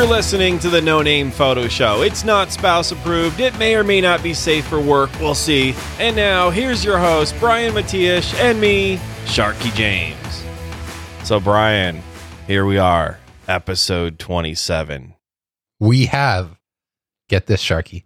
You're listening to the No Name Photo Show. It's not spouse approved. It may or may not be safe for work. We'll see. And now, here's your host, Brian Matiash, and me, Sharky James. So, Brian, here we are, episode 27. We have, get this, Sharky,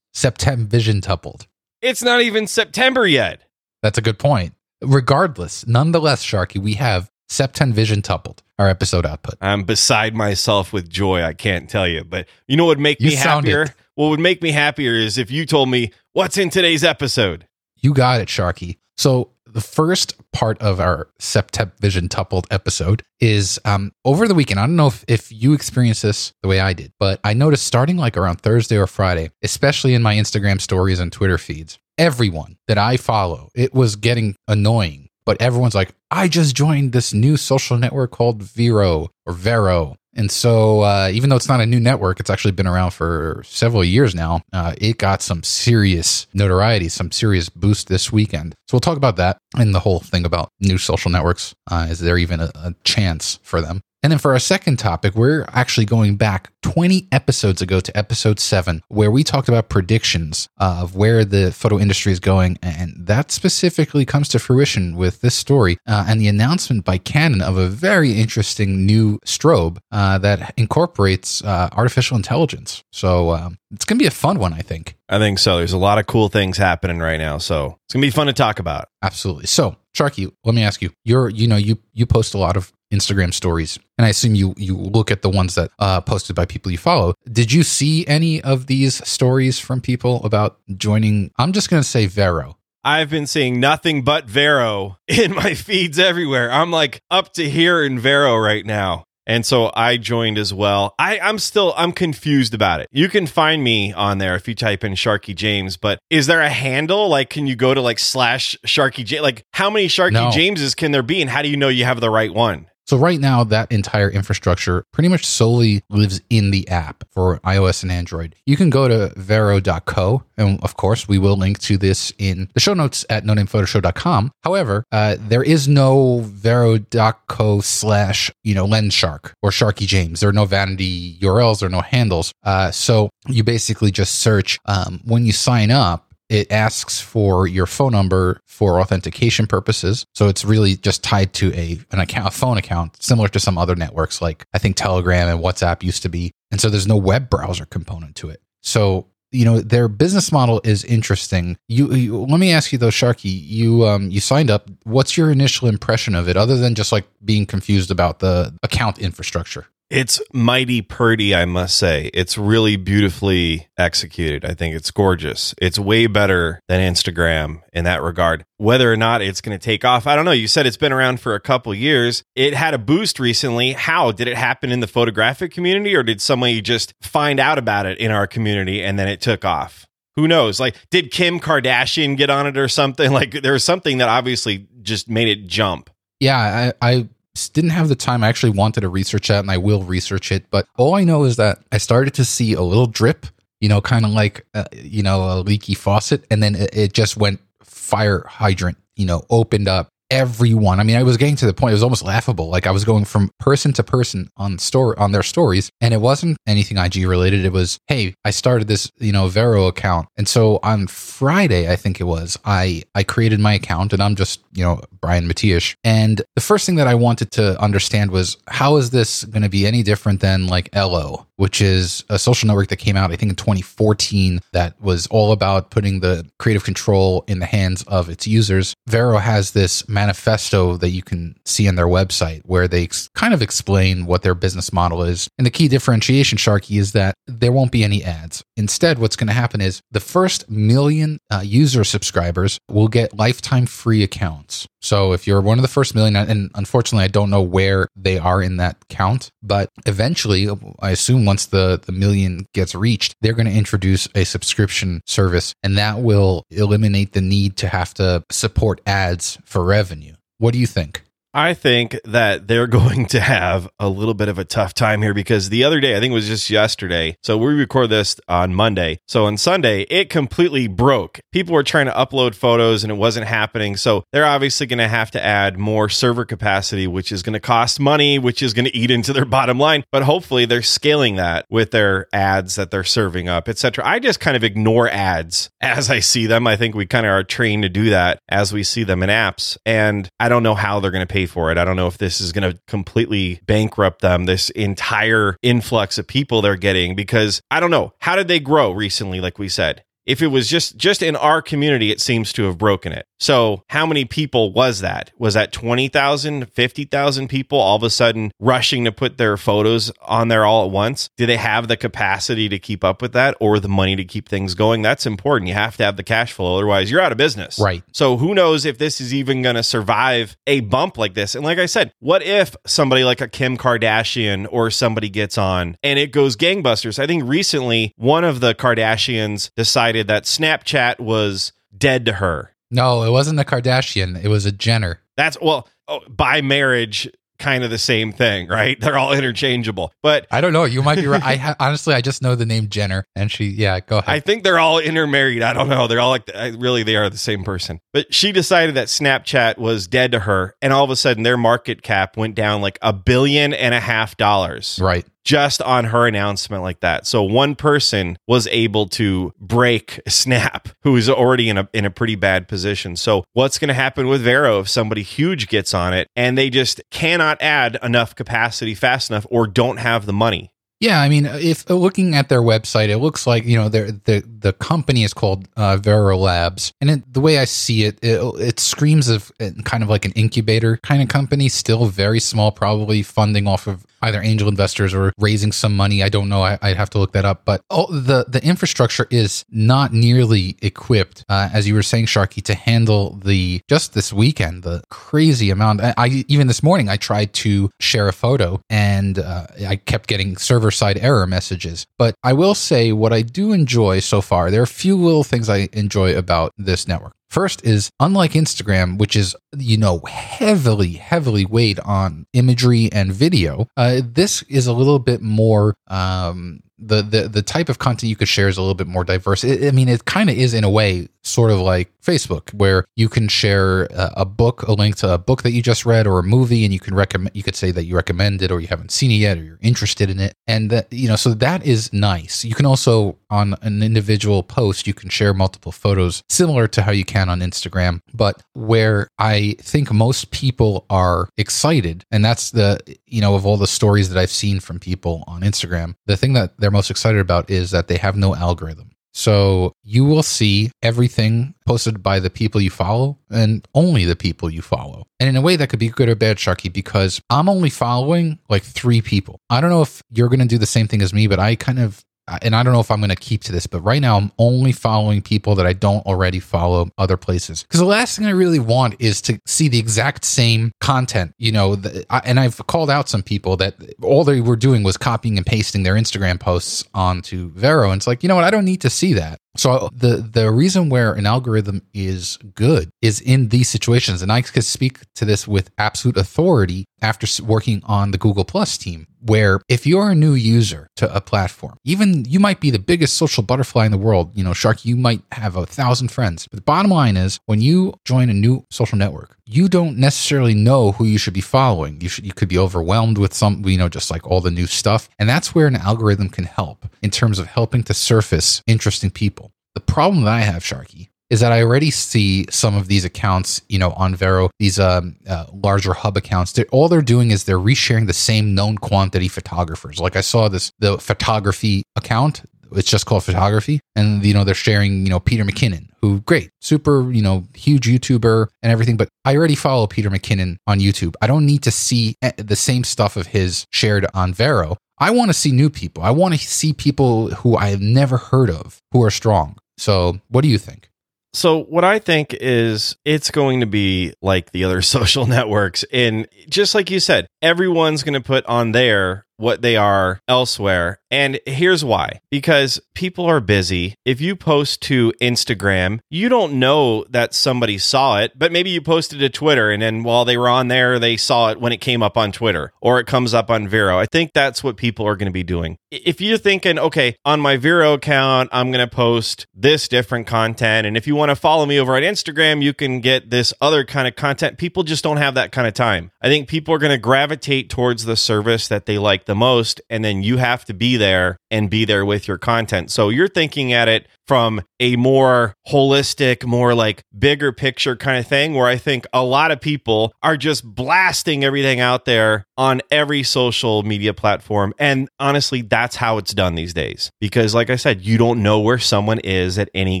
September Vision tupled. It's not even September yet. That's a good point. Regardless, nonetheless, Sharky, we have September Vision tupled, our episode output. I'm beside myself with joy. I can't tell you, but you know what would make You me happier? it. What would make me happier is if you told me what's in today's episode. You got it, Sharky. So the first part of our Septep Vision tupled episode is um, over the weekend. I don't know if, if you experienced this the way I did, but I noticed starting like around Thursday or Friday, especially in my Instagram stories and Twitter feeds, everyone that I follow, it was getting annoying. But everyone's like, I just joined this new social network called Vero or Vero. And so, uh, even though it's not a new network, it's actually been around for several years now. Uh, it got some serious notoriety, some serious boost this weekend. So we'll talk about that and the whole thing about new social networks. Uh, is there even a, a chance for them? And then for our second topic, we're actually going back 20 episodes ago to episode seven, where we talked about predictions of where the photo industry is going. And that specifically comes to fruition with this story uh, and the announcement by Canon of a very interesting new strobe uh, that incorporates uh, artificial intelligence. So um, it's going to be a fun one, I think. I think so. There's a lot of cool things happening right now, so it's gonna be fun to talk about. Absolutely. So, Sharky, let me ask you. You're, you know, you you post a lot of Instagram stories, and I assume you you look at the ones that uh, posted by people you follow. Did you see any of these stories from people about joining? I'm just going to say Vero. I've been seeing nothing but Vero in my feeds everywhere. I'm like up to here in Vero right now. And so I joined as well. I, I'm still I'm confused about it. You can find me on there if you type in Sharky James, but is there a handle? Like can you go to like slash Sharky James? Like how many Sharky No. Jameses can there be? And how do you know you have the right one? So right now, that entire infrastructure pretty much solely lives in the app for iOS and Android. You can go to vero.co, and of course, we will link to this in the show notes at nonamephotoshow.com. However, uh, there is no vero.co slash, you know, lens shark or Sharky James. There are no vanity URLs, there are no handles. Uh, so you basically just search um, when you sign up it asks for your phone number for authentication purposes. So it's really just tied to a an account, a phone account, similar to some other networks like I think Telegram and WhatsApp used to be. And so there's no web browser component to it. So you know their business model is interesting. You, you let me ask you though, Sharky, you um you signed up. What's your initial impression of it, other than just like being confused about the account infrastructure? It's mighty pretty, I must say. It's really beautifully executed. I think it's gorgeous. It's way better than Instagram in that regard. Whether or not it's going to take off, I don't know. You said it's been around for a couple years. It had a boost recently. How did it happen in the photographic community or did somebody just find out about it in our community and then it took off? Who knows? Like, did Kim Kardashian get on it or something? Like, there was something that obviously just made it jump. Yeah, I, I didn't have the time. I actually wanted to research that, and I will research it. But all I know is that I started to see a little drip, you know, kind of like uh, you know a leaky faucet, and then it, it just went fire hydrant, you know, opened up. Everyone, I mean, I was getting to the point; it was almost laughable. Like I was going from person to person on store on their stories, and it wasn't anything IG related. It was, hey, I started this, you know, Vero account, and so on Friday, I think it was, I I created my account, and I'm just, you know, Brian Matiash. And the first thing that I wanted to understand was how is this going to be any different than like Ello, which is a social network that came out, I think, in 2014 that was all about putting the creative control in the hands of its users. Vero has this manifesto that you can see on their website where they ex- kind of explain what their business model is. And the key differentiation, Sharky, is that there won't be any ads. Instead, what's going to happen is the first million uh, user subscribers will get lifetime free accounts. So if you're one of the first million, and unfortunately, I don't know where they are in that count, but eventually, I assume once the, the million gets reached, they're going to introduce a subscription service, and that will eliminate the need to have to support ads for revenue. What do you think? I think that they're going to have a little bit of a tough time here because the other day, I think it was just yesterday. So we record this on Monday. So on Sunday, it completely broke. People were trying to upload photos and it wasn't happening. So they're obviously going to have to add more server capacity, which is going to cost money, which is going to eat into their bottom line. But hopefully they're scaling that with their ads that they're serving up, etc. I just kind of ignore ads as I see them. I think we kind of are trained to do that as we see them in apps. And I don't know how they're going to pay for it. I don't know if this is going to completely bankrupt them, this entire influx of people they're getting, because I don't know. How did they grow recently, like we said? If it was just just in our community it seems to have broken it. So how many people was that? Was that 20,000 50,000 people all of a sudden rushing to put their photos on there all at once? Do they have the capacity to keep up with that or the money to keep things going? That's important. You have to have the cash flow otherwise you're out of business. Right. so who knows if this is even going to survive a bump like this? And like i said what if somebody like a kim kardashian or somebody gets on and it goes gangbusters? I think recently one of the kardashians decided that snapchat was dead to her No, it wasn't a Kardashian. It was a Jenner. that's well oh, by marriage kind of the same thing right they're all interchangeable but I don't know. You might be right. I ha- honestly, I just know the name Jenner, and she. Yeah, go ahead. I think they're all intermarried. I don't know. They're all like, really, they are the same person. But she decided that Snapchat was dead to her. And all of a sudden, their market cap went down like a billion and a half dollars right. Just on her announcement like that. So one person was able to break Snap, who is already in a in a pretty bad position. So what's going to happen with Vero if somebody huge gets on it and they just cannot add enough capacity fast enough or don't have the money? Yeah, I mean, if looking at their website, it looks like you know the the company is called uh, Vero Labs, and it, the way I see it, it, it screams of uh, kind of like an incubator kind of company, still very small, probably funding off of either angel investors or raising some money. I don't know. I, I'd have to look that up, but all, the the infrastructure is not nearly equipped, uh, as you were saying, Sharky, to handle the just this weekend the crazy amount. I, I even this morning I tried to share a photo and uh, I kept getting server side error messages. But I will say what I do enjoy so far. There are a few little things I enjoy about this network. First is unlike Instagram, which is, you know, heavily, heavily weighed on imagery and video, uh, this is a little bit more, um, the, the, the type of content you could share is a little bit more diverse. I I mean, it kind of is in a way sort of like Facebook, where you can share a, a book, a link to a book that you just read or a movie, and you can recommend, you could say that you recommend it or you haven't seen it yet or you're interested in it. And that, you know, so that is nice. You can also, on an individual post, you can share multiple photos similar to how you can on Instagram. But where I think most people are excited, and that's the, you know, of all the stories that I've seen from people on Instagram, the thing that they're most excited about is that they have no algorithm. So you will see everything posted by the people you follow and only the people you follow. And in a way that could be good or bad, Sharky, because I'm only following like three people. I don't know if you're going to do the same thing as me, but I kind of and I don't know if I'm going to keep to this, but right now I'm only following people that I don't already follow other places. Because the last thing I really want is to see the exact same content, you know. The, I, and I've called out some people that all they were doing was copying and pasting their Instagram posts onto Vero, and it's like, you know what? I don't need to see that. So uh, the the reason where an algorithm is good is in these situations, and I could speak to this with absolute authority after working on the Google Plus team. Where if you're a new user to a platform, even you might be the biggest social butterfly in the world, you know, Shark, you might have a thousand friends. But the bottom line is, when you join a new social network, you don't necessarily know who you should be following. You should you could be overwhelmed with some, you know, just like all the new stuff, and that's where an algorithm can help in terms of helping to surface interesting people. The problem that I have, Sharky, is that I already see some of these accounts, you know, on Vero, these um, uh, larger hub accounts. They're, all they're doing is they're resharing the same known quantity photographers. Like I saw this, the photography account. It's just called photography, and you know they're sharing, you know, Peter McKinnon, who great, super, you know, huge YouTuber and everything. But I already follow Peter McKinnon on YouTube. I don't need to see eh, the same stuff of his shared on Vero. I want to see new people. I want to see people who I have never heard of who are strong. So, what do you think? So what I think is it's going to be like the other social networks and just like you said, everyone's going to put on there what they are elsewhere And here's why because people are busy. If you post to Instagram, you don't know that somebody saw it, but maybe you posted to Twitter and then while they were on there, they saw it when it came up on Twitter or it comes up on Vero. I think that's what people are going to be doing. If you're thinking, okay, on my Vero account, I'm going to post this different content. And if you want to follow me over on Instagram, you can get this other kind of content. People just don't have that kind of time. I think people are going to gravitate towards the service that they like the most. And then you have to be there there and be there with your content. So you're thinking at it from a more holistic, more like bigger picture kind of thing, where I think a lot of people are just blasting everything out there on every social media platform. And honestly, that's how it's done these days. Because, like I said, you don't know where someone is at any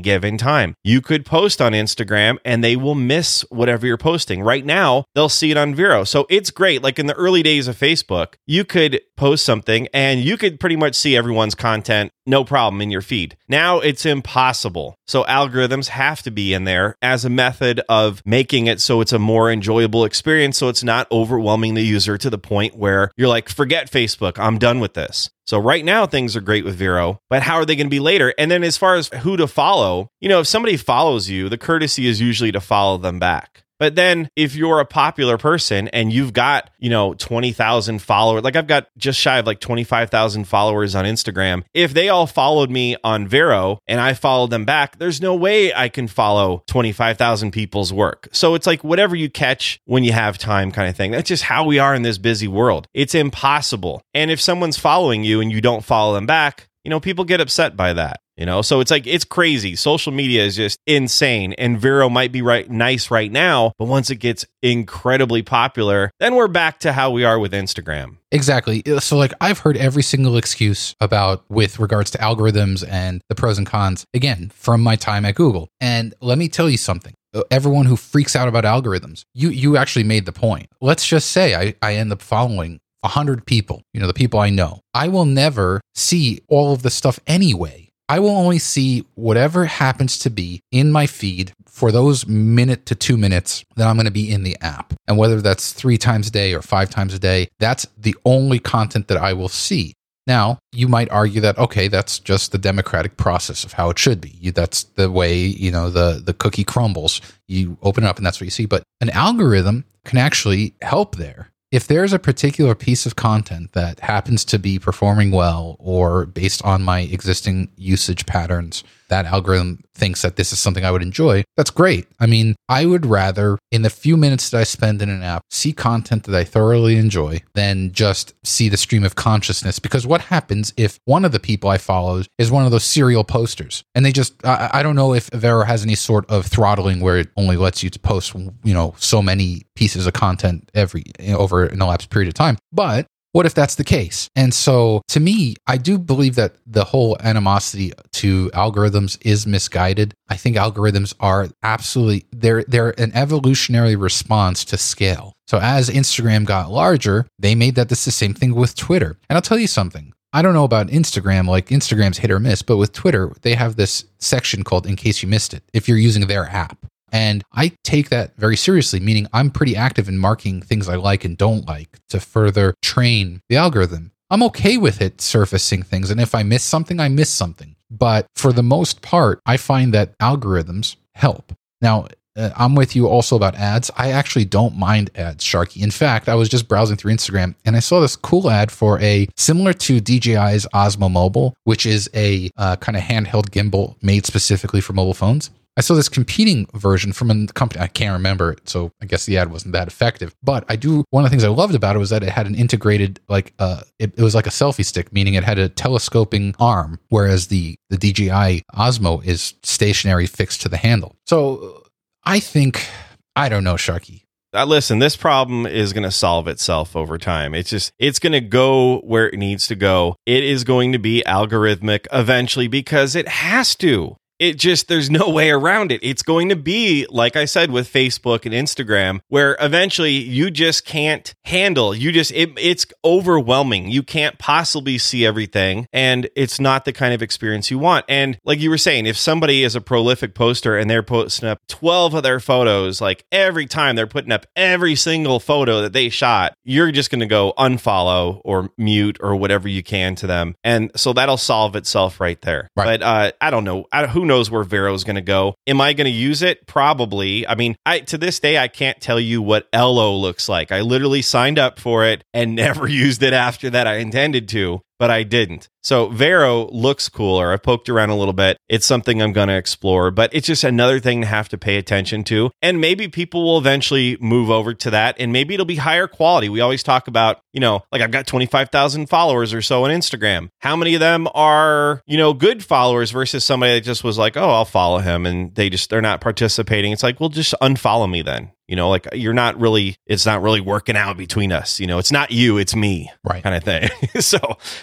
given time. You could post on Instagram and they will miss whatever you're posting. Right now, they'll see it on Vero. So it's great. Like in the early days of Facebook, you could post something and you could pretty much see everyone's content no problem in your feed. Now it's impossible. So algorithms have to be in there as a method of making it so it's a more enjoyable experience so it's not overwhelming the user to the point where you're like forget Facebook, I'm done with this. So right now things are great with Vero, but how are they going to be later? And then as far as who to follow, you know, if somebody follows you, the courtesy is usually to follow them back. But then if you're a popular person and you've got, you know, 20,000 followers, like I've got just shy of like 25,000 followers on Instagram. If they all followed me on Vero and I followed them back, there's no way I can follow 25,000 people's work. So it's like whatever you catch when you have time kind of thing. That's just how we are in this busy world. It's impossible. And if someone's following you and you don't follow them back, you know, people get upset by that. You know, so it's like it's crazy. Social media is just insane, and Vero might be right nice right now, but once it gets incredibly popular, then we're back to how we are with Instagram. Exactly. So like I've heard every single excuse about with regards to algorithms and the pros and cons again from my time at Google. And let me tell you something. Uh, everyone who freaks out about algorithms, you you actually made the point. Let's just say I, I end up following 100 people, you know, the people I know. I will never see all of the stuff anyway I will only see whatever happens to be in my feed for those minute to two minutes that I'm going to be in the app. And whether that's three times a day or five times a day, that's the only content that I will see. Now, you might argue that okay, that's just the democratic process of how it should be. You, that's the way you know the the cookie crumbles. You open it up, and that's what you see. But an algorithm can actually help there if there's a particular piece of content that happens to be performing well or based on my existing usage patterns that algorithm thinks that this is something I would enjoy, that's great. I mean, I would rather, in the few minutes that I spend in an app, see content that I thoroughly enjoy than just see the stream of consciousness. Because what happens if one of the people I follow is one of those serial posters and they just, I, I don't know if Vero has any sort of throttling where it only lets you to post, you know, so many pieces of content every over an elapsed period of time. But what if that's the case? And so to me, I do believe that the whole animosity to algorithms is misguided. I think algorithms are absolutely they're they're an evolutionary response to scale. So as Instagram got larger, they made that this the same thing with Twitter. And I'll tell you something. I don't know about Instagram, like Instagram's hit or miss, but with Twitter, they have this section called In Case You Missed It, if you're using their app. And I take that very seriously, meaning I'm pretty active in marking things I like and don't like to further train the algorithm. I'm okay with it surfacing things. And if I miss something, I miss something. But for the most part, I find that algorithms help. Now, uh, I'm with you also about ads. I actually don't mind ads, Sharky. In fact, I was just browsing through Instagram and I saw this cool ad for a similar to DJI's Osmo Mobile, which is a uh, kind of handheld gimbal made specifically for mobile phones. I saw this competing version from a company. I can't remember it, so I guess the ad wasn't that effective. But I do. One of the things I loved about it was that it had an integrated, like, uh, it, it was like a selfie stick, meaning it had a telescoping arm, whereas the the DJI Osmo is stationary, fixed to the handle. So I think I don't know, Sharky. Uh, listen, this problem is going to solve itself over time. It's just, it's going to go where it needs to go. It is going to be algorithmic eventually because it has to. It just there's no way around it. It's going to be like I said with Facebook and Instagram where eventually you just can't handle. You just it, it's overwhelming. You can't possibly see everything and it's not the kind of experience you want. And like you were saying, if somebody is a prolific poster and they're posting up 12 of their photos like every time they're putting up every single photo that they shot, you're just going to go unfollow or mute or whatever you can to them. And so that'll solve itself right there. Right. But uh, I don't know. I, who knows where Vero is going to go? Am I going to use it? Probably. I mean, I to this day I can't tell you what Ello looks like. I literally signed up for it and never used it after that. I intended to, but I didn't. So Vero looks cooler. I poked around a little bit. It's something I'm going to explore, but it's just another thing to have to pay attention to. And maybe people will eventually move over to that and maybe it'll be higher quality. We always talk about, you know, like I've got 25,000 followers or so on Instagram. How many of them are, you know, good followers versus somebody that just was like, "Oh, I'll follow him." And they just they're not participating. It's like, "Well, just unfollow me then." You know, like you're not really it's not really working out between us, you know. It's not you, it's me. Right. Kind of thing. so,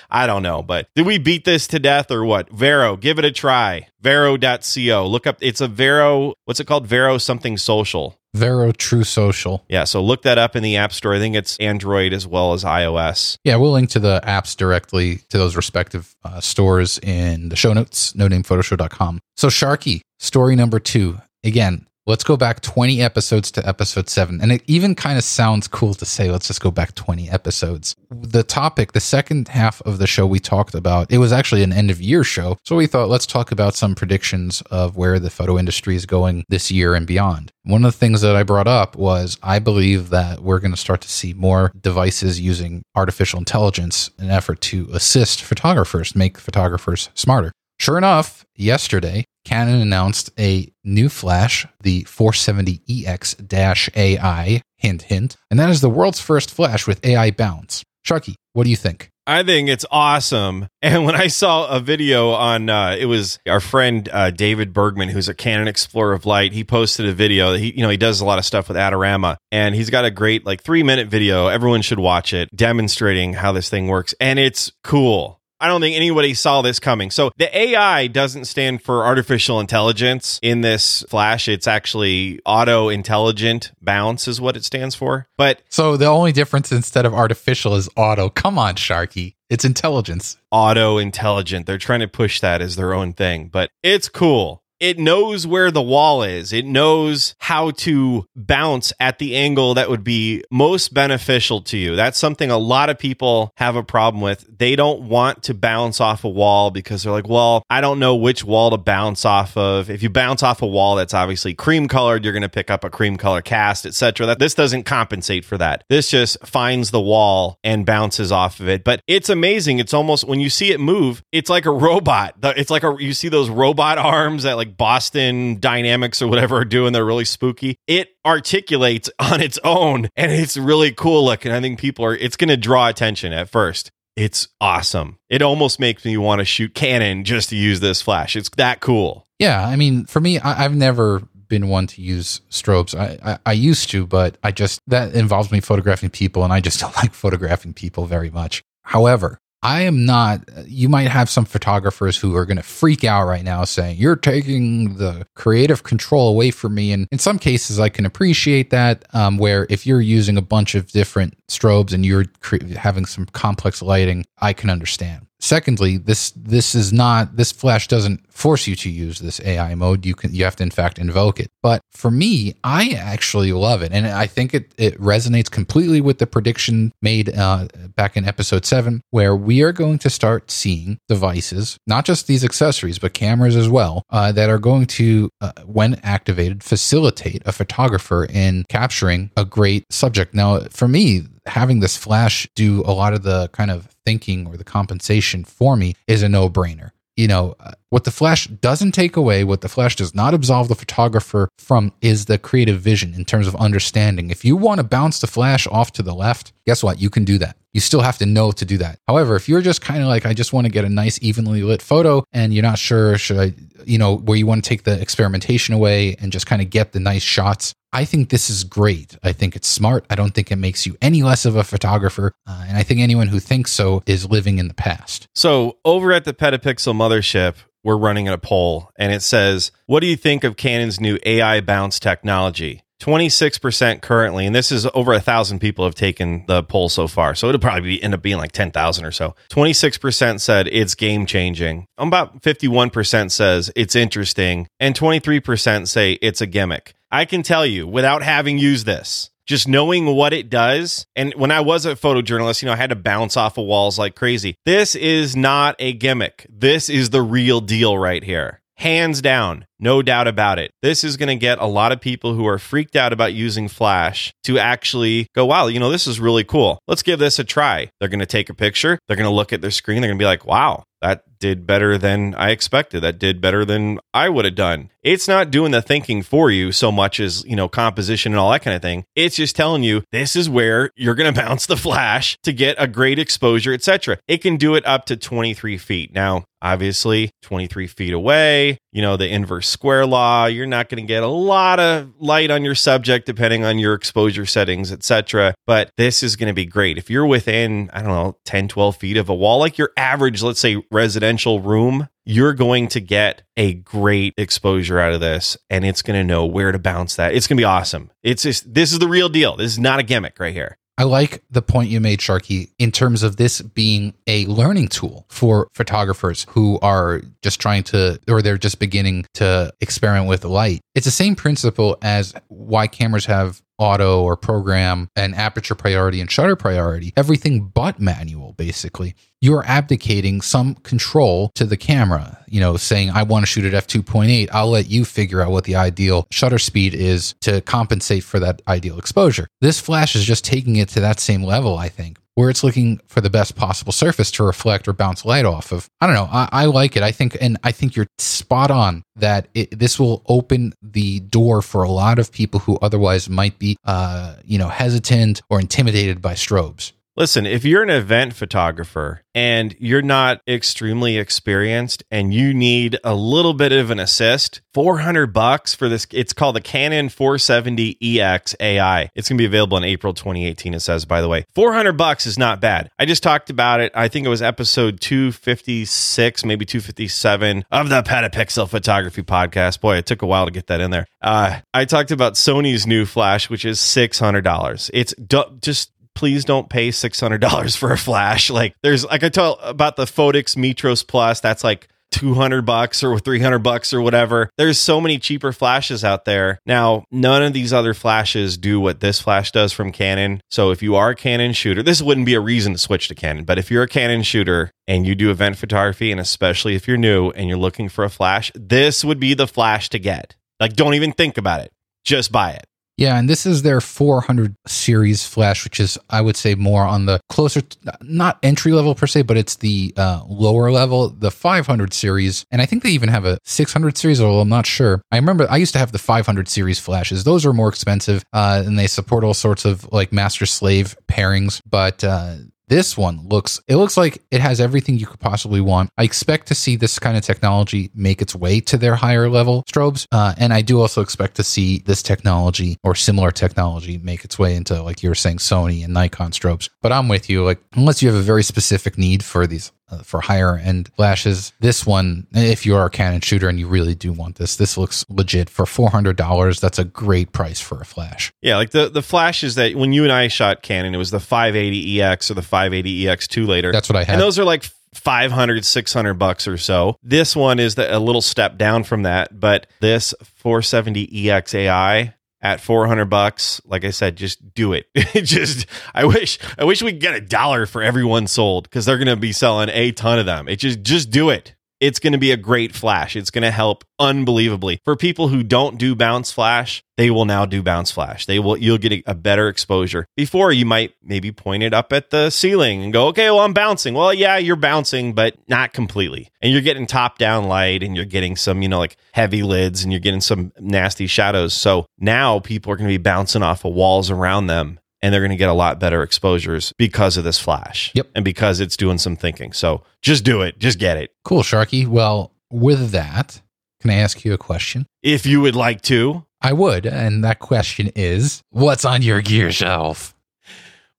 I don't know, but did we beat this to death or what? Vero, give it a try. Vero.co. Look up it's a Vero, what's it called? Vero something social. Vero True Social. Yeah, so look that up in the App Store. I think it's Android as well as iOS. Yeah, we'll link to the apps directly to those respective uh, stores in the show notes, no namephotoshow.com. So, Sharky, story number two. Again, let's go back 20 episodes to episode seven. And it even kind of sounds cool to say, let's just go back 20 episodes. The topic, the second half of the show we talked about, it was actually an end of year show. So we thought, let's talk about some predictions of where the photo industry is going this year and beyond. One of the things that I brought up was I believe that we're going to start to see more devices using artificial intelligence in an effort to assist photographers, make photographers smarter. Sure enough, yesterday, Canon announced a new flash, the 470EX AI, hint, hint, and that is the world's first flash with AI bounce. Sharky, what do you think? I think it's awesome. And when I saw a video on, uh, it was our friend uh, David Bergman, who's a Canon Explorer of Light. He posted a video. He, you know, he does a lot of stuff with Adorama, and he's got a great like three minute video. Everyone should watch it, demonstrating how this thing works, and it's cool. I don't think anybody saw this coming. So the AI doesn't stand for artificial intelligence in this flash. It's actually auto intelligent bounce is what it stands for. But So the only difference instead of artificial is auto. Come on, Sharky. It's intelligence. auto intelligent. They're trying to push that as their own thing, but it's cool. It knows where the wall is. It knows how to bounce at the angle that would be most beneficial to you. That's something a lot of people have a problem with. They don't want to bounce off a wall because they're like, well, I don't know which wall to bounce off of. If you bounce off a wall that's obviously cream colored, you're going to pick up a cream color cast, etc. That this doesn't compensate for that. This just finds the wall and bounces off of it. But it's amazing. It's almost when you see it move, it's like a robot. It's like a you see those robot arms that like Boston Dynamics or whatever are doing. They're really spooky. It articulates on its own and it's really cool looking. I think people are it's going to draw attention at first. It's awesome. It almost makes me want to shoot Canon just to use this flash. It's that cool. Yeah, I mean, for me, I, I've never been one to use strobes. I, I, I used to, but I just, that involves me photographing people, and I just don't like photographing people very much. However, I am not, you might have some photographers who are going to freak out right now saying, you're taking the creative control away from me. And in some cases, I can appreciate that, um, where if you're using a bunch of different strobes and you're cre- having some complex lighting, I can understand. Secondly, this this is not this flash doesn't force you to use this AI mode. You can you have to in fact invoke it. But for me, I actually love it, and I think it it resonates completely with the prediction made uh, back in episode seven, where we are going to start seeing devices, not just these accessories, but cameras as well, uh, that are going to, uh, when activated, facilitate a photographer in capturing a great subject. Now, for me, having this flash do a lot of the kind of thinking or the compensation for me is a no brainer. You know, uh, what the flash doesn't take away, what the flash does not absolve the photographer from is the creative vision in terms of understanding. If you want to bounce the flash off to the left, guess what? You can do that. You still have to know to do that. However, if you're just kind of like, I just want to get a nice, evenly lit photo and you're not sure, should I, you know, where you want to take the experimentation away and just kind of get the nice shots, I think this is great. I think it's smart. I don't think it makes you any less of a photographer. Uh, and I think anyone who thinks so is living in the past. So over at the Petapixel mothership, we're running a poll and it says, What do you think of Canon's new AI bounce technology? 26% currently, and this is over a thousand people have taken the poll so far. So it'll probably end up being like 10,000 or so. 26% said it's game changing. About 51% says it's interesting, and 23% say it's a gimmick. I can tell you without having used this, just knowing what it does. And when I was a photojournalist, you know, I had to bounce off of walls like crazy. This is not a gimmick. This is the real deal right here. Hands down, no doubt about it. This is going to get a lot of people who are freaked out about using Flash to actually go, wow, you know, this is really cool. Let's give this a try. They're going to take a picture. They're going to look at their screen. They're going to be like, wow, that did better than I expected. That did better than I would have done. It's not doing the thinking for you so much as, you know, composition and all that kind of thing. It's just telling you this is where you're going to bounce the flash to get a great exposure, etc. It can do it up to 23 feet. Now, obviously, 23 feet away, you know, the inverse square law, you're not going to get a lot of light on your subject depending on your exposure settings, etc. But this is going to be great. If you're within, I don't know, 10, 12 feet of a wall, like your average, let's say, residential room, you're going to get a great exposure out of this and it's going to know where to bounce that. It's going to be awesome. It's just, this is the real deal. This is not a gimmick right here. I like the point you made, Sharky, in terms of this being a learning tool for photographers who are just trying to, or they're just beginning to experiment with light. It's the same principle as why cameras have auto or program and aperture priority and shutter priority, everything but manual, basically. You're abdicating some control to the camera, you know, saying, I want to shoot at f2.8. I'll let you figure out what the ideal shutter speed is to compensate for that ideal exposure. This flash is just taking it to that same level, I think where it's looking for the best possible surface to reflect or bounce light off of. I don't know. I, I like it. I think, and I think you're spot on that it, this will open the door for a lot of people who otherwise might be, uh, you know, hesitant or intimidated by strobes. Listen, if you're an event photographer and you're not extremely experienced and you need a little bit of an assist, 400 bucks for this it's called the Canon 470EX AI. It's going to be available in April 2018 it says by the way. 400 bucks is not bad. I just talked about it. I think it was episode 256, maybe 257 of the Petapixel Photography podcast. Boy, it took a while to get that in there. Uh, I talked about Sony's new flash which is $600. It's just please don't pay $600 for a flash. Like there's like I tell about the Phottix Mitros Plus, that's like 200 bucks or 300 bucks or whatever. There's so many cheaper flashes out there. Now, none of these other flashes do what this flash does from Canon. So if you are a Canon shooter, this wouldn't be a reason to switch to Canon, but if you're a Canon shooter and you do event photography and especially if you're new and you're looking for a flash, this would be the flash to get. Like don't even think about it. Just buy it. Yeah, and this is their 400 series flash, which is, I would say, more on the closer, to, not entry level per se, but it's the uh, lower level, the 500 series. And I think they even have a 600 series, although I'm not sure. I remember I used to have the 500 series flashes. Those are more expensive uh, and they support all sorts of like master slave pairings. But uh, this one looks it looks like it has everything you could possibly want. I expect to see this kind of technology make its way to their higher level strobes, uh, and I do also expect to see this technology or similar technology make its way into like you were saying Sony and Nikon strobes. But I'm with you. Like unless you have a very specific need for these Uh, for higher end flashes. This one, if you are a Canon shooter and you really do want this, this looks legit for four hundred dollars. That's a great price for a flash. Yeah, like the the flashes that when you and I shot Canon, it was the 580EX or the 580EX2 later. That's what I had. And those are like 500 600 bucks or so this one is the, a little step down from that but this 470 EX AI at 400 bucks like i said just do it. Just i wish i wish we could get a dollar for every one sold because they're going to be selling a ton of them. It just just do it it's going to be a great flash. It's going to help unbelievably. For people who don't do bounce flash they will now do bounce flash. They will you'll get a, better exposure. Before you might maybe point it up at the ceiling and go okay well i'm bouncing. Well yeah you're bouncing but not completely. And you're getting top down light and you're getting some you know like heavy lids and you're getting some nasty shadows. So now people are going to be bouncing off of walls around them and they're going to get a lot better exposures because of this flash. Yep. And because it's doing some thinking. So just do it. Just get it. Cool, Sharky. Well, with that, can I ask you a question? If you would like to. I would. And that question is what's on your gear shelf?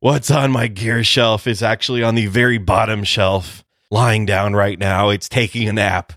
What's on my gear shelf is actually on the very bottom shelf, lying down right now. It's taking a nap.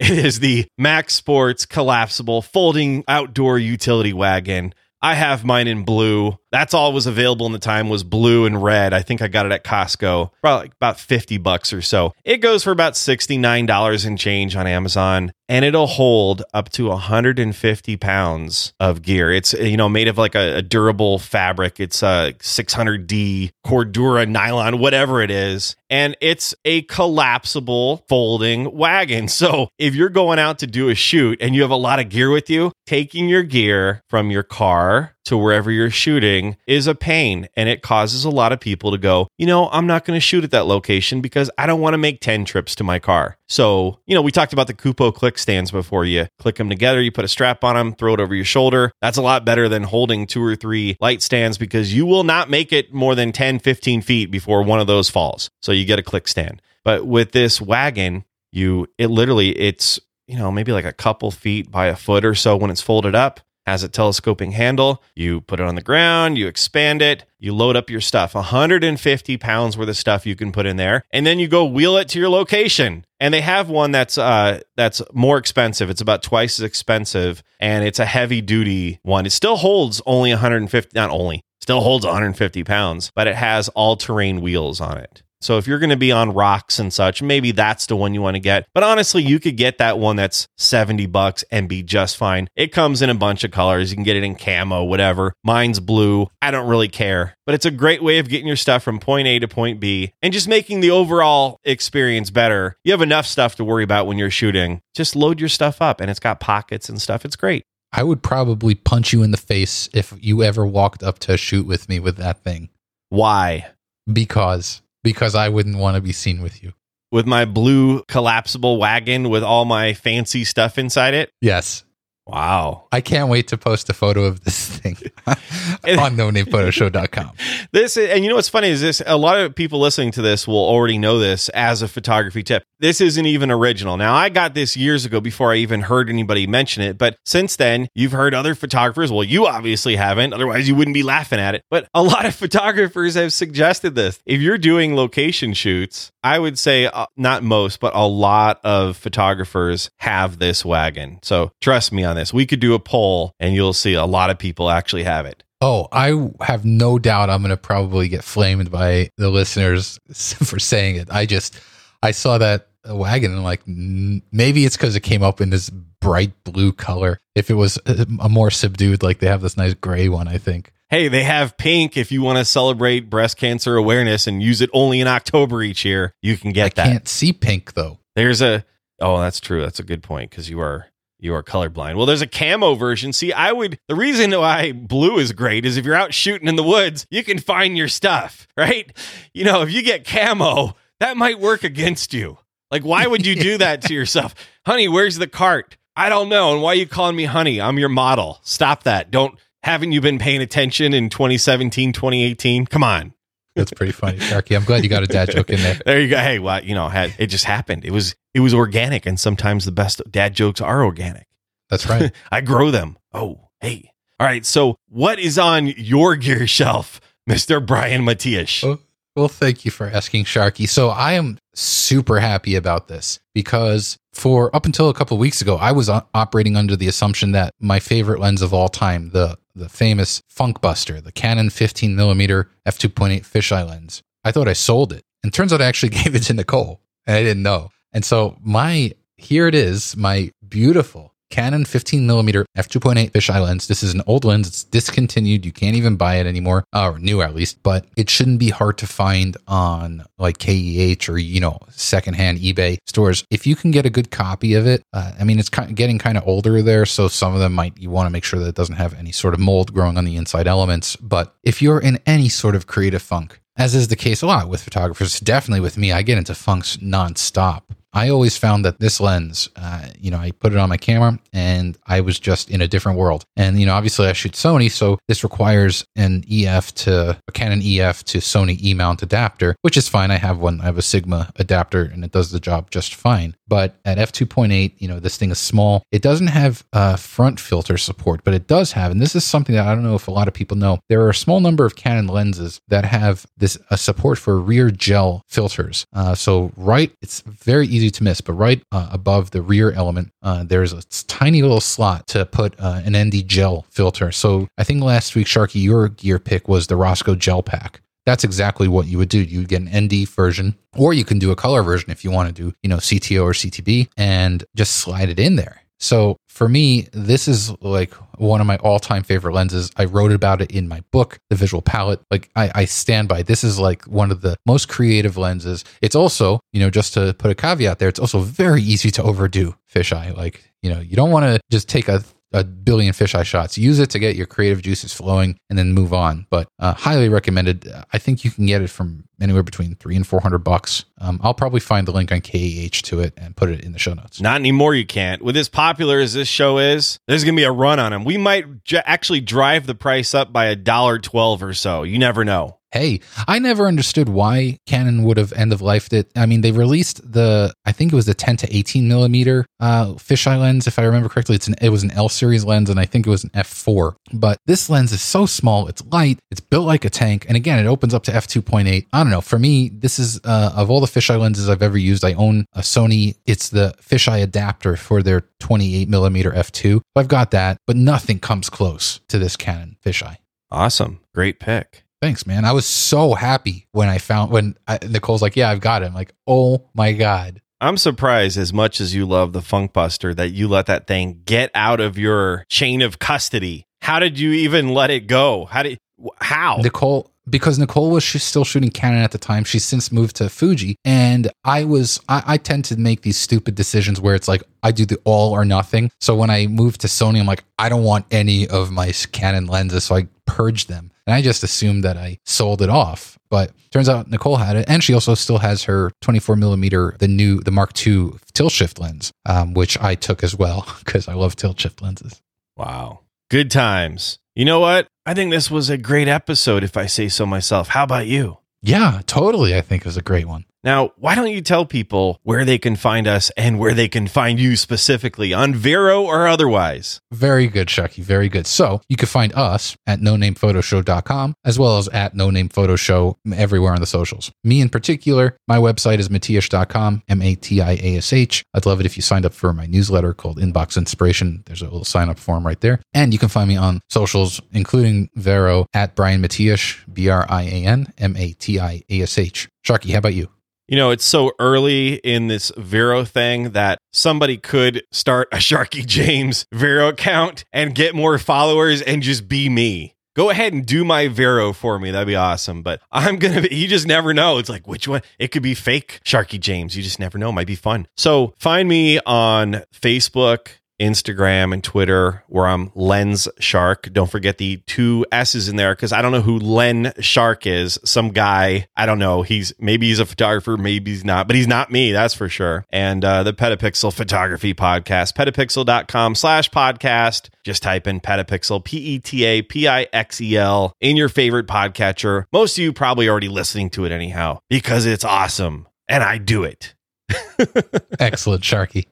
It is the Mac Sports collapsible folding outdoor utility wagon. I have mine in blue. That's all was available in the time was blue and red. I think I got it at Costco, probably about 50 bucks or so. It goes for about $69 and change on Amazon and it'll hold up to 150 pounds of gear. It's you know made of like a, a durable fabric. It's a 600D Cordura nylon, whatever it is, and it's a collapsible folding wagon. So if you're going out to do a shoot and you have a lot of gear with you, taking your gear from your car to wherever you're shooting is a pain and it causes a lot of people to go, you know, I'm not going to shoot at that location because I don't want to make 10 trips to my car. So, you know, we talked about the Kupo click stands before you click them together, you put a strap on them, throw it over your shoulder. That's a lot better than holding two or three light stands because you will not make it more than 10, 15 feet before one of those falls. So you get a click stand. But with this wagon, you, it literally, it's, you know, maybe like a couple feet by a foot or so when it's folded up has a telescoping handle. You put it on the ground, you expand it, you load up your stuff. 150 pounds worth of stuff you can put in there, and then you go wheel it to your location. And they have one that's uh that's more expensive. It's about twice as expensive, and it's a heavy duty one. It still holds only 150, not only still holds 150 pounds, but it has all terrain wheels on it. So if you're going to be on rocks and such, maybe that's the one you want to get. But honestly, you could get that one that's 70 bucks and be just fine. It comes in a bunch of colors. You can get it in camo, whatever. Mine's blue. I don't really care. But it's a great way of getting your stuff from point A to point B and just making the overall experience better. You have enough stuff to worry about when you're shooting. Just load your stuff up and it's got pockets and stuff. It's great. I would probably punch you in the face if you ever walked up to shoot with me with that thing. Why? Because because I wouldn't want to be seen with you. With my blue collapsible wagon with all my fancy stuff inside it? Yes. Wow. I can't wait to post a photo of this thing on no namephotoshow.com. This and you know what's funny is this a lot of people listening to this will already know this as a photography tip. This isn't even original. Now I got this years ago before I even heard anybody mention it, but since then you've heard other photographers, well you obviously haven't, otherwise you wouldn't be laughing at it. But a lot of photographers have suggested this. If you're doing location shoots, I would say uh, not most, but a lot of photographers have this wagon. So trust me on this. We could do a poll and you'll see a lot of people actually have it. Oh, I have no doubt I'm going to probably get flamed by the listeners for saying it. I just, I saw that wagon and like, maybe it's because it came up in this bright blue color. If it was uh, a more subdued, like they have this nice gray one, I think hey, they have pink if you want to celebrate breast cancer awareness and use it only in October each year. You can get I that. can't see pink though. There's a oh, that's true. That's a good point because you are you are colorblind. Well, there's a camo version. See, I would the reason why blue is great is if you're out shooting in the woods, you can find your stuff, right? You know, if you get camo, that might work against you. Like, why would you do that to yourself? honey, where's the cart? I don't know. And why are you calling me honey? I'm your model. Stop that. Don't haven't you been paying attention in 2017, 2018? Come on. That's pretty funny, Sharky. I'm glad you got a dad joke in there. there you go. Hey, well, you know, it just happened. It was it was organic, and sometimes the best dad jokes are organic. That's right. I grow them. Oh, hey. All right. So, what is on your gear shelf, Mister Brian Matiash? Oh, well, thank you for asking, Sharky. So, I am super happy about this because for up until a couple weeks ago, I was operating under the assumption that my favorite lens of all time, the the famous Funkbuster, the Canon 15 millimeter f2.8 fisheye lens. I thought I sold it, and turns out I actually gave it to Nicole, and I didn't know. And so my here it is, my beautiful Canon 15 millimeter f2.8 fisheye lens. This is an old lens. It's discontinued. You can't even buy it anymore, or new at least. But it shouldn't be hard to find on like KEH or you know secondhand eBay stores. If you can get a good copy of it, uh, I mean it's kind of getting kind of older there, so some of them might you want to make sure that it doesn't have any sort of mold growing on the inside elements. But if you're in any sort of creative funk, as is the case a lot with photographers, definitely with me, I get into funks nonstop. I always found that this lens, uh, you know, I put it on my camera and I was just in a different world. And, you know, obviously I shoot Sony, so this requires an EF to a Canon EF to Sony E mount adapter, which is fine. I have one, I have a Sigma adapter and it does the job just fine. But at f2.8, you know, this thing is small. It doesn't have uh, front filter support, but it does have, and this is something that I don't know if a lot of people know, there are a small number of Canon lenses that have this a support for rear gel filters. Uh, so, right, it's very easy easy to miss, but right uh, above the rear element, uh, there's a tiny little slot to put uh, an ND gel filter. So I think last week, Sharky, your gear pick was the Rosco gel pack that's exactly what you would do. You would get an ND version, or you can do a color version if you want to do, you know, CTO or CTB and just slide it in there. So for me, this is like one of my all time favorite lenses. I wrote about it in my book, The Visual Palette. Like I, I, stand by this is like one of the most creative lenses. It's also, you know, just to put a caveat there, it's also very easy to overdo fisheye. Like, you know, you don't want to just take a a billion fisheye shots. Use it to get your creative juices flowing and then move on. But uh, highly recommended. I think you can get it from anywhere between three and four hundred bucks. Um, I'll probably find the link on KEH to it and put it in the show notes. Not anymore. You can't. With as popular as this show is, there's going to be a run on them. We might j- actually drive the price up by a dollar twelve or so. You never know hey, I never understood why Canon would have end of lifed it. I mean, they released the, I think it was the 10 to 18 millimeter uh, fisheye lens, if I remember correctly. It's an, it was an L series lens, and I think it was an f4. But this lens is so small, it's light, it's built like a tank, and again, it opens up to f2.8. I don't know. For me, this is uh, of all the fisheye lenses I've ever used. I own a Sony. It's the fisheye adapter for their 28 millimeter f2. I've got that, but nothing comes close to this Canon fisheye. Awesome, great pick. Thanks, man. I was so happy when I found when I, Nicole's like, "Yeah, I've got it." I'm like, "Oh my god." I'm surprised as much as you love the Funk Buster that you let that thing get out of your chain of custody. How did you even let it go? How did how? Nicole because Nicole was still shooting Canon at the time. She's since moved to Fuji, and I was I, I, tend to make these stupid decisions where it's like I do the all or nothing. So when I moved to Sony, I'm like I don't want any of my Canon lenses, so I purged them. And I just assumed that I sold it off. But turns out Nicole had it. And she also still has her 24 millimeter, the new, the Mark II tilt shift lens, um, which I took as well because I love tilt shift lenses. Wow. Good times. You know what? I think this was a great episode, if I say so myself. How about you? Yeah, totally. I think it was a great one. Now, why don't you tell people where they can find us and where they can find you specifically on Vero or otherwise? Very good, Shucky. Very good. So you can find us at no name photoshow.com as well as at no name photo show everywhere on the socials. Me in particular, my website is matiash.com, M A T I A S H. I'd love it if you signed up for my newsletter called Inbox Inspiration. There's a little sign up form right there. And you can find me on socials, including Vero at Brian Matiash, B R I A N M A T I A S H. Sharky, how about you? You know, it's so early in this Vero thing that somebody could start a Sharky James Vero account and get more followers and just be me. Go ahead and do my Vero for me. That'd be awesome. But I'm going to, you just never know. It's like, which one? It could be fake Sharky James. You just never know. It might be fun. So find me on Facebook, Instagram and Twitter where I'm Lens Shark. Don't forget the two S's in there because I don't know who Len Shark is. Some guy, I don't know. He's maybe he's a photographer, maybe he's not, but he's not me, that's for sure. And uh, the Petapixel Photography Podcast, petapixel.com slash podcast. Just type in Petapixel, P E T A P I X E L, in your favorite podcatcher. Most of you probably already listening to it anyhow because it's awesome and I do it. Excellent, Sharky.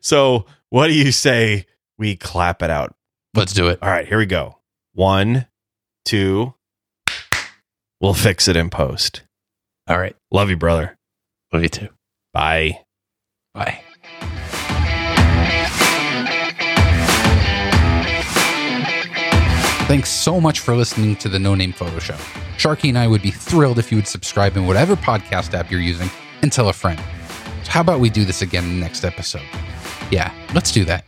So what do you say we clap it out? Let's do it. All right, here we go. One, two. We'll fix it in post. All right. Love you, brother. Love you too. Bye. Bye. Thanks so much for listening to the No Name Photo Show. Sharky and I would be thrilled if you would subscribe in whatever podcast app you're using and tell a friend. So how about we do this again in the next episode? Yeah, let's do that.